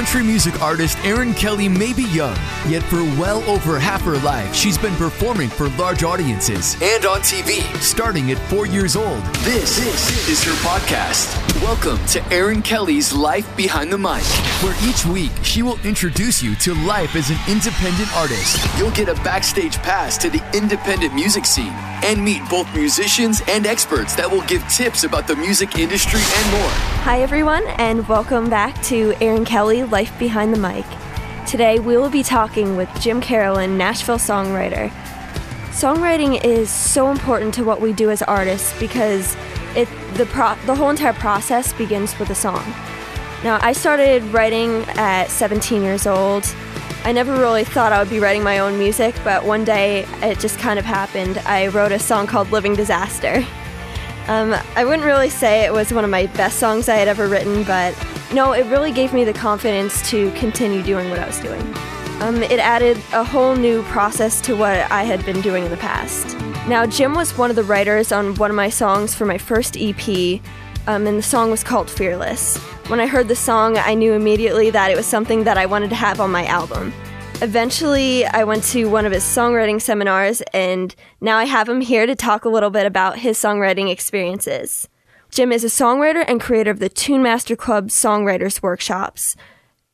Country music artist Erin Kelly may be young, yet for well over half her life, she's been performing for large audiences and on TV, starting at four years old. This, this is her podcast. Welcome to Erin Kelly's Life Behind the Mic, where each week she will introduce you to life as an independent artist. You'll get a backstage pass to the independent music scene and meet both musicians and experts that will give tips about the music industry and more. Hi, everyone, and welcome back to Erin Kelly Life Behind the Mic. Today, we will be talking with Jim Carolan, Nashville songwriter. Songwriting is so important to what we do as artists because the pro, the whole entire process begins with a song. Now, I started writing at 17 years old. I never really thought I would be writing my own music, but one day it just kind of happened. I wrote a song called Living Disaster. Um, I wouldn't really say it was one of my best songs I had ever written, but no, it really gave me the confidence to continue doing what I was doing. Um, it added a whole new process to what I had been doing in the past. Now, Jim was one of the writers on one of my songs for my first EP, um, and the song was called Fearless. When I heard the song, I knew immediately that it was something that I wanted to have on my album. Eventually, I went to one of his songwriting seminars, and now I have him here to talk a little bit about his songwriting experiences. Jim is a songwriter and creator of the Tunemaster Club Songwriters Workshops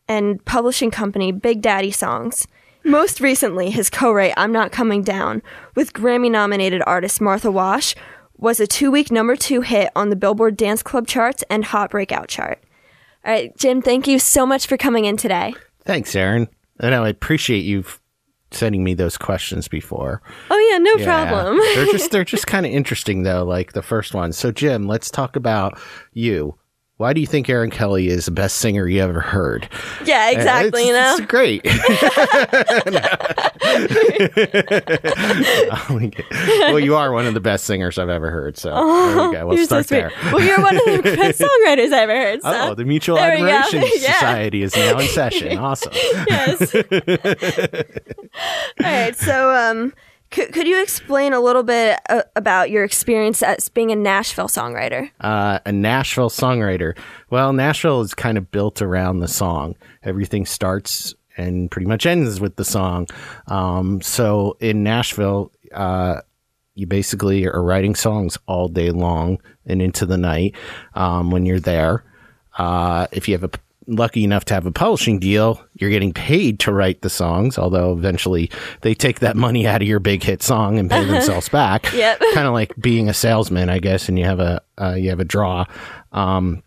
and publishing company Big Daddy Songs. Most recently, his co write I'm Not Coming Down with Grammy nominated artist Martha Wash was a two week number two hit on the Billboard Dance Club charts and Hot Breakout chart. All right, Jim, thank you so much for coming in today. Thanks, Erin. I know I appreciate you sending me those questions before. Oh yeah, no yeah. problem. they're just they're just kind of interesting though, like the first one. So Jim, let's talk about you. Why do you think Erin Kelly is the best singer you ever heard? Yeah, exactly. It's, you know, it's great. well, you are one of the best singers I've ever heard. So oh, there we go. We'll start so there. Well, you're one of the best songwriters I've ever heard. So. Oh, the Mutual there Admiration yeah. Society is now in session. Awesome. yes. All right. So, um, could, could you explain a little bit uh, about your experience as being a Nashville songwriter? Uh, a Nashville songwriter. Well, Nashville is kind of built around the song. Everything starts and pretty much ends with the song. Um, so in Nashville, uh, you basically are writing songs all day long and into the night um, when you're there. Uh, if you have a lucky enough to have a publishing deal, you're getting paid to write the songs, although eventually they take that money out of your big hit song and pay themselves back. Yep. kind of like being a salesman, I guess, and you have a uh, you have a draw. Um,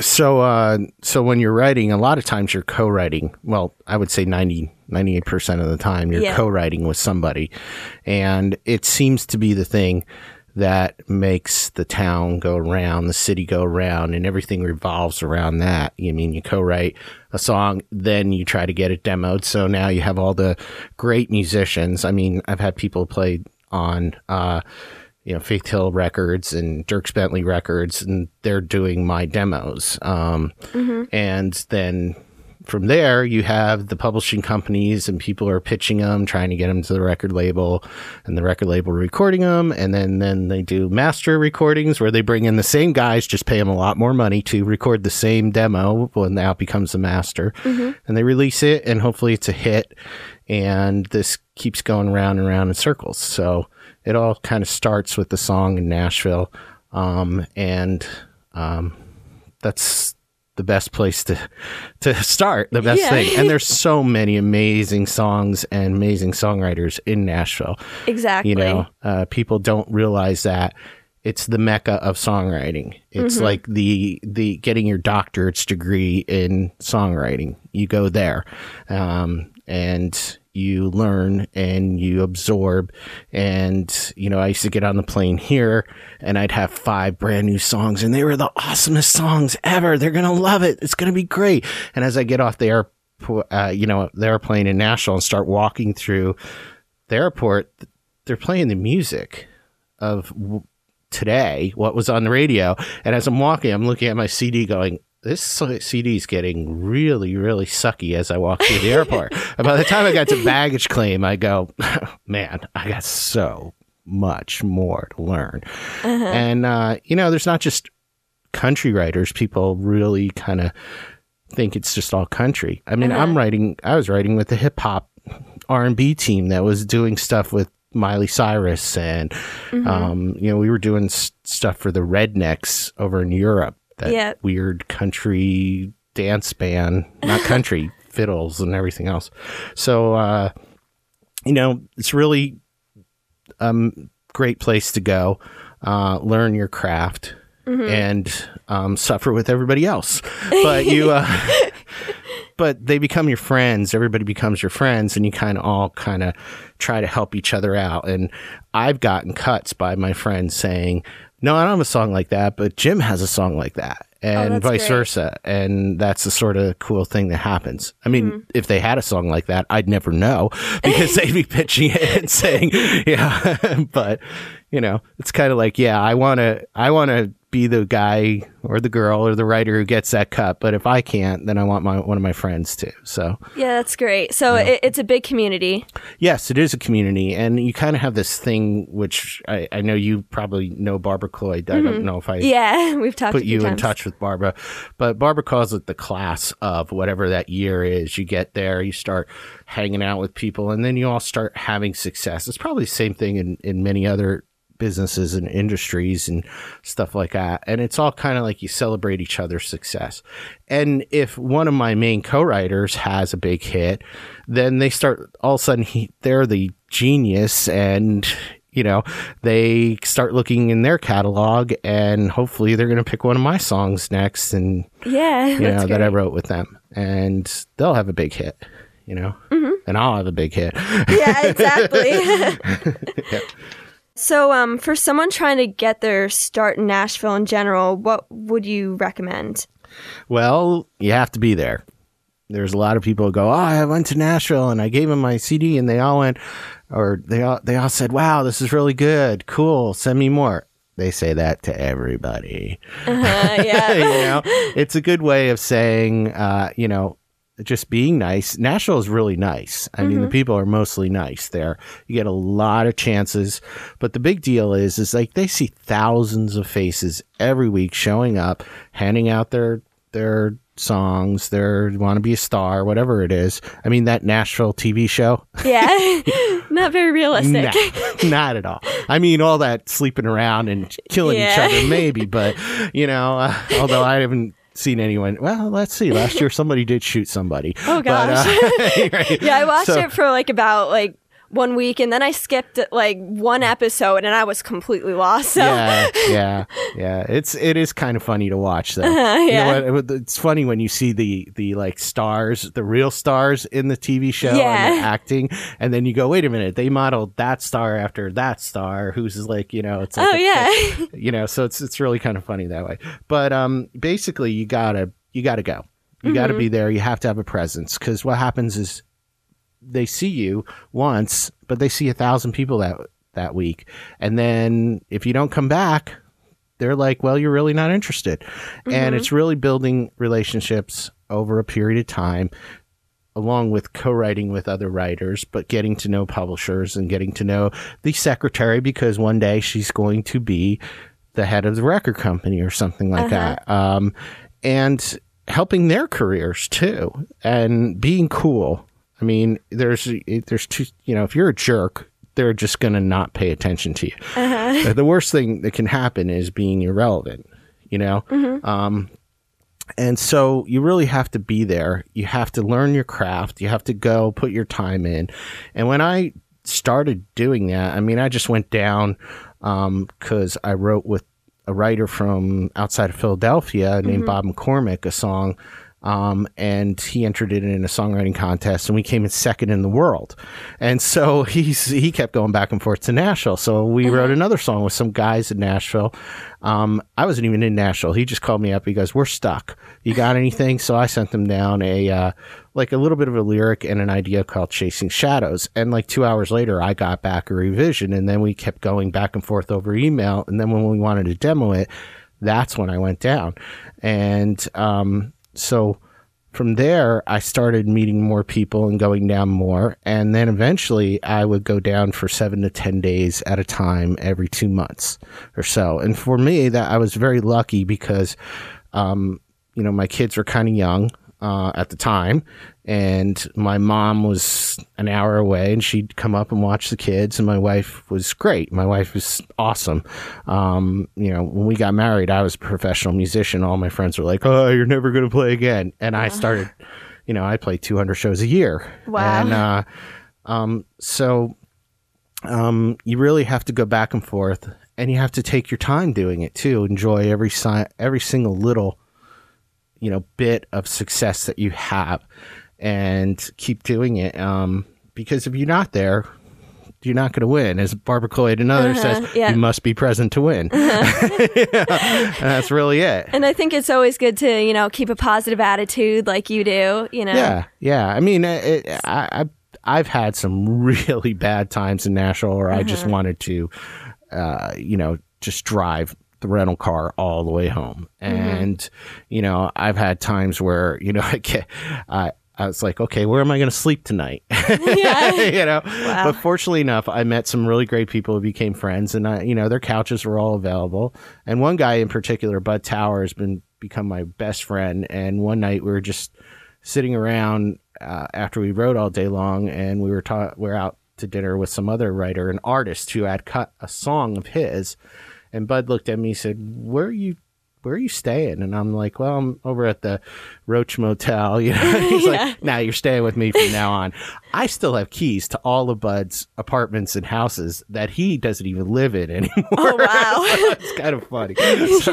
so uh, so when you're writing, a lot of times you're co-writing. Well, I would say 90 98% of the time you're yeah. co-writing with somebody. And it seems to be the thing that makes the town go around, the city go around, and everything revolves around that. You mean you co-write a song, then you try to get it demoed. So now you have all the great musicians. I mean, I've had people play on, uh, you know, Faith Hill Records and Dierks Bentley Records, and they're doing my demos. Um, mm-hmm. And then from there, you have the publishing companies and people are pitching them, trying to get them to the record label, and the record label recording them, and then then they do master recordings where they bring in the same guys, just pay them a lot more money to record the same demo when now it becomes the master, mm-hmm. and they release it, and hopefully it's a hit, and this keeps going around and around in circles. So it all kind of starts with the song in Nashville, um, and um, that's the best place to to start, the best yeah. thing. And there's so many amazing songs and amazing songwriters in Nashville. Exactly. You know, uh, people don't realize that it's the mecca of songwriting. It's mm-hmm. like the the getting your doctorate's degree in songwriting. You go there, um, and you learn and you absorb. And, you know, I used to get on the plane here and I'd have five brand new songs and they were the awesomest songs ever. They're going to love it. It's going to be great. And as I get off the airport, uh, you know, the airplane in Nashville and start walking through the airport, they're playing the music of today, what was on the radio. And as I'm walking, I'm looking at my CD going, this CD is getting really, really sucky as I walk through the airport. and by the time I got to baggage claim, I go, man, I got so much more to learn. Uh-huh. And, uh, you know, there's not just country writers, people really kind of think it's just all country. I mean, I'm writing. I was writing with the hip hop R and B team that was doing stuff with Miley Cyrus, and um, you know, we were doing stuff for the Rednex over in Europe. That Yeah. weird country dance band, not country fiddles and everything else. So, uh, you know, it's really um great place to go, uh, learn your craft. And um, suffer with everybody else, but you, uh, but they become your friends. Everybody becomes your friends, and you kind of all kind of try to help each other out. And I've gotten cuts by my friends saying, "No, I don't have a song like that, but Jim has a song like that," oh, and that's vice great. versa. And that's the sort of cool thing that happens. I mean, mm-hmm. if they had a song like that, I'd never know because they'd be pitching it and saying, "Yeah," but you know, it's kind of like, yeah, I want to, I want to be the guy or the girl or the writer who gets that cut. But if I can't, then I want my one of my friends to. So Yeah, that's great. So it, it's a big community. yes, it is a community, and you kind of have this thing which I, I know you probably know Barbara Cloyd. I don't mm-hmm. know if I Yeah, we've talked put you in touch with Barbara. But Barbara calls it the class of whatever that year is. You get there, you start hanging out with people, and then you all start having success. It's probably the same thing in, in many other businesses and industries and stuff like that. And it's all kind of like you celebrate each other's success. And if one of my main co-writers has a big hit, then they start all of a sudden he, they're the genius and you know, they start looking in their catalog and hopefully they're going to pick one of my songs next and, Yeah, you know, that I wrote with them and they'll have a big hit, you know, mm-hmm. and I'll have a big hit. yeah, exactly. So, um, for someone trying to get their start in Nashville in general, what would you recommend? well, you have to be there. There's a lot of people who go, Oh, I went to Nashville and I gave them my CD and they all went, or they all, they all said, wow, this is really good. Cool. Send me more. They say that to everybody. Uh, yeah, you know, it's a good way of saying, uh, you know, just being nice. Nashville is really nice. I mean, the people are mostly nice there. You get a lot of chances, but the big deal is, is like they see thousands of faces every week showing up, handing out their their songs, their want to be a star, whatever it is. I mean, that Nashville TV show. yeah, not very realistic. Nah, not at all. I mean, all that sleeping around and killing each other, maybe, but you know, uh, although I haven't seen anyone. Well, let's see. Last year, somebody did shoot somebody. Oh, But, uh, right. Yeah, I watched So- it for like about like one week, and then I skipped like one episode, and I was completely lost. So yeah, yeah, yeah. It's it is kind of funny to watch though. You yeah. know what? It's funny when you see the the like stars, the real stars in the TV show Yeah. and the acting, and then you go, wait a minute, they modeled that star after that star, who's like, you know, it's like oh a- yeah, you know so it's it's really kind of funny that way but um basically you gotta you gotta go you gotta be there you have to have a presence because what happens is they see you once but they see a thousand people that that week. And then if you don't come back they're like well you're really not interested. And it's really building relationships over a period of time along with co-writing with other writers but getting to know publishers and getting to know the secretary because one day she's going to be the head of the record company or something like that. Um, and helping their careers too and being cool i mean there's there's two you know if you're a jerk they're just going to not pay attention to you Uh, the worst thing that can happen is being irrelevant you know um, and so you really have to be there. You have to learn your craft. You have to go put your time in. And when I started doing that, I mean, I just went down because I wrote with a writer from outside of Philadelphia named Bob McCormick a song. Um, and he entered it in a songwriting contest, and we came in second in the world. And so he's he kept going back and forth to Nashville. So we wrote another song with some guys in Nashville. Um, I wasn't even in Nashville. He just called me up. He goes, "We're stuck. You got anything?" So I sent them down a uh, like a little bit of a lyric and an idea called "Chasing Shadows." And like two hours later, I got back a revision, and then we kept going back and forth over email. And then when we wanted to demo it, that's when I went down. And um, so from there, I started meeting more people and going down more. And then eventually, I would go down for seven to 10 days at a time every two months or so. And for me, that I was very lucky because, um, you know, my kids were kind of young. uh, at the time, and my mom was an hour away, and she'd come up and watch the kids. And my wife was great. My wife was awesome. Um, you know, when we got married, I was a professional musician. All my friends were like, "Oh, you're never going to play again," and I started. You know, I play 200 shows a year. Wow. And uh, um, so um, you really have to go back and forth, and you have to take your time doing it too. Enjoy every si- every single little, you know, bit of success that you have, and keep doing it. Um, because if you're not there, you're not going to win. As Barbara Cloyd another says, Uh-huh, yeah. you must be present to win. And that's really it. And I think it's always good to, you know, keep a positive attitude like you do, you know. Yeah, yeah. I mean, it, I, I I've had some really bad times in Nashville where I just wanted to, uh, you know, just drive the rental car all the way home, and you know, I've had times where you know, I get, I. I was like, okay, where am I going to sleep tonight? Yeah. you know, Wow. but fortunately enough, I met some really great people who became friends, and I, you know, their couches were all available. And one guy in particular, Bud Tower, has been become my best friend. And one night we were just sitting around uh, after we wrote all day long, and we were ta- we are out to dinner with some other writer, an artist who had cut a song of his. And Bud looked at me, and said, "Where are you?" Where are you staying? And I'm like, well, I'm over at the Roach Motel. You know, he's like, now you're staying with me from now on. I still have keys to all of Bud's apartments and houses that he doesn't even live in anymore. Oh, wow. it's kind of funny. So,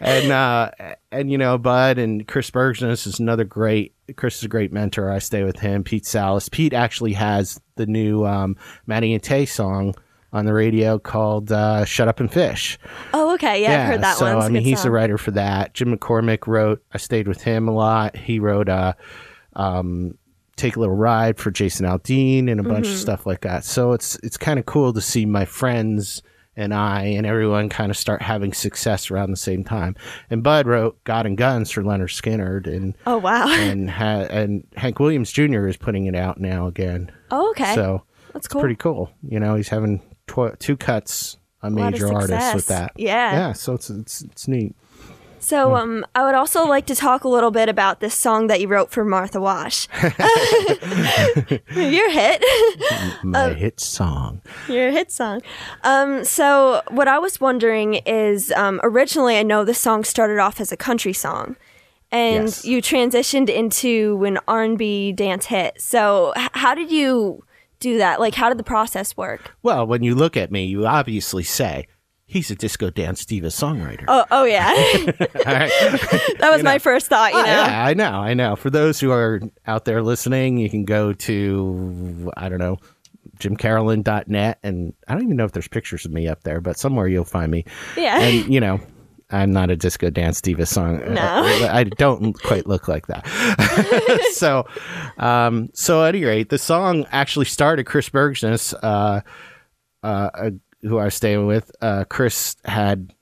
and uh, and you know, Bud and Chris Bergsness is another great. Chris is a great mentor. I stay with him. Pete Salas. Pete actually has the new um, Maddie and Tae song on the radio called uh, "Shut Up and Fish." Oh, okay. Yeah, I've heard that so, one. It's I a mean, he's the song. writer for that. Jim McCormick wrote. I stayed with him a lot. He wrote uh, um, "Take a Little Ride" for Jason Aldean and a bunch Mm-hmm. of stuff like that. So it's it's kind of cool to see my friends and I and everyone kind of start having success around the same time. And Bud wrote "God and Guns" for Lynyrd Skynyrd, and Oh, wow. and ha- and Hank Williams Jr. is putting it out now again. Oh, okay. So That's cool. pretty cool. You know, he's having tw- two cuts on lot major artists with that. Yeah. yeah. So it's it's it's neat. So, um, I would also like to talk a little bit about this song that you wrote for Martha Wash. Your hit. My Um, hit song. Your hit song. Um, so, what I was wondering is um, originally, I know this song started off as a country song. And Yes. you transitioned into an R&B dance hit. So, how did you do that? Like, how did the process work? Well, when you look at me, you obviously say he's a disco dance diva songwriter. Oh, oh yeah. That was my first thought, you Oh, know. yeah, I know, I know. For those who are out there listening, you can go to I don't know jimcarolan.net and I don't even know if there's pictures of me up there, but somewhere you'll find me. Yeah. And you know, I'm not a disco dance diva song. No. I don't quite look like that. so, um, so at any rate, the song actually started Chris Bergsness, uh, uh, uh, who I was staying with. Uh, Chris had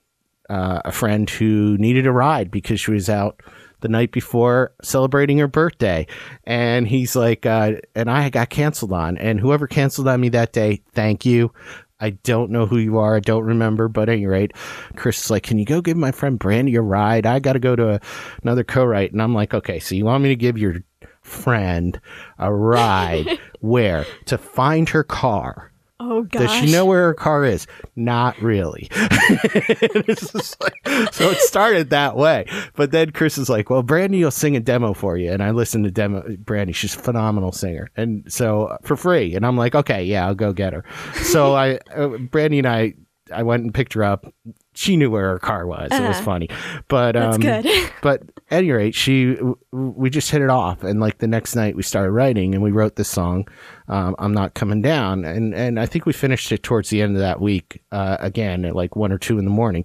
uh, a friend who needed a ride because she was out the night before celebrating her birthday. And he's like, uh, and I got canceled on. And whoever canceled on me that day, thank you. I don't know who you are. I don't remember. But at any rate, Chris is like, can you go give my friend Brandy a ride? I got to go to a, another co-write. And I'm like, okay, so you want me to give your friend a ride where? To find her car. Oh gosh. Does she know where her car is? Not really. It's like- so it started that way. But then Chris is like, well, Brandy will sing a demo for you. And I listened to demo Brandy. She's a phenomenal singer. And so uh, for free. And I'm like, okay, yeah, I'll go get her. So I, uh, Brandy and I, I went and picked her up. She knew where her car was. It was funny. But, That's um, good. but at any rate, she we just hit it off, and like the next night we started writing, and we wrote this song, um, "I'm Not Coming Down," and and I think we finished it towards the end of that week, uh, again at like one or two in the morning.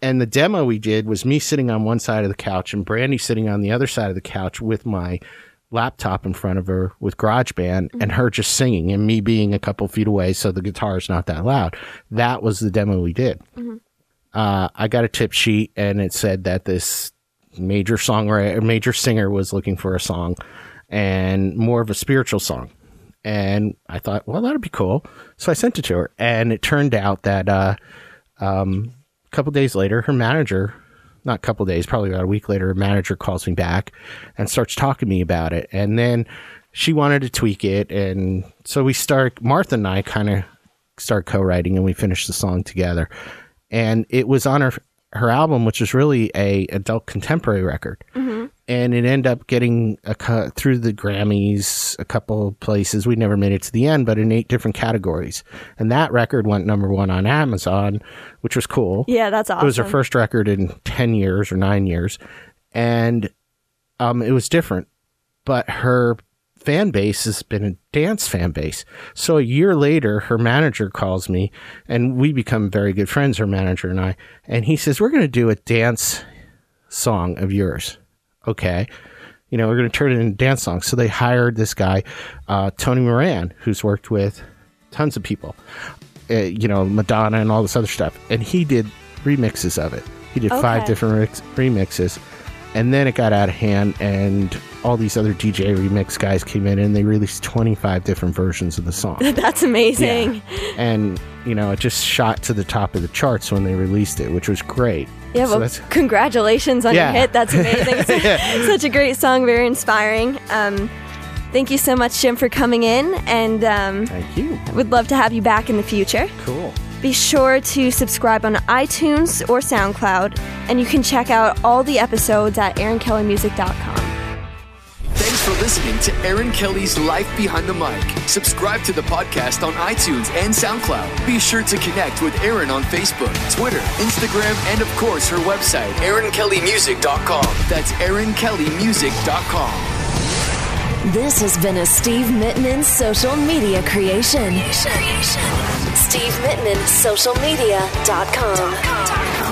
And the demo we did was me sitting on one side of the couch and Brandy sitting on the other side of the couch with my laptop in front of her with GarageBand and her just singing and me being a couple feet away so the guitar is not that loud. That was the demo we did. Uh, I got a tip sheet and it said that this major songwriter, major singer was looking for a song and more of a spiritual song. And I thought, well, that'd be cool. So I sent it to her, and it turned out that uh, um, a couple days later, her manager not a couple days, probably about a week later, a manager calls me back and starts talking to me about it. And then she wanted to tweak it. And so we start, Martha and I kind of start co writing and we finished the song together. And it was on her, her album, which is really a adult contemporary record. Mm-hmm. And it ended up getting a, through the Grammys, a couple places. We never made it to the end, but in eight different categories. And that record went number one on Amazon, which was cool. Yeah, that's awesome. It was her first record in 10 years or nine years. And um, it was different. But her fan base has been a dance fan base. So a year later, her manager calls me and we become very good friends, her manager and I. And he says, We're going to do a dance song of yours. Okay. You know, we're going to turn it into a dance song. So they hired this guy, uh, Tony Moran, who's worked with tons of people, uh, you know, Madonna and all this other stuff. And he did remixes of it. He did okay. five different remixes. And then it got out of hand, and all these other DJ remix guys came in and they released 25 different versions of the song. That's amazing. Yeah. And, you know, it just shot to the top of the charts when they released it, which was great. Yeah, so well, congratulations on yeah. your hit. That's amazing. Such a great song, very inspiring. Um, thank you so much, Jim, for coming in. And um, thank you. Would love to have you back in the future. Cool. Be sure to subscribe on iTunes or SoundCloud, and you can check out all the episodes at erinkellymusic.com Thanks for listening to Erin Kelly's Life Behind the Mic. Subscribe to the podcast on iTunes and SoundCloud. Be sure to connect with Aaron on Facebook, Twitter, Instagram, and of course her website, ErinKellyMusic.com. That's ErinKellyMusic.com. This has been a Steve Mittman social media creation. Steve Mittman, socialmedia.com.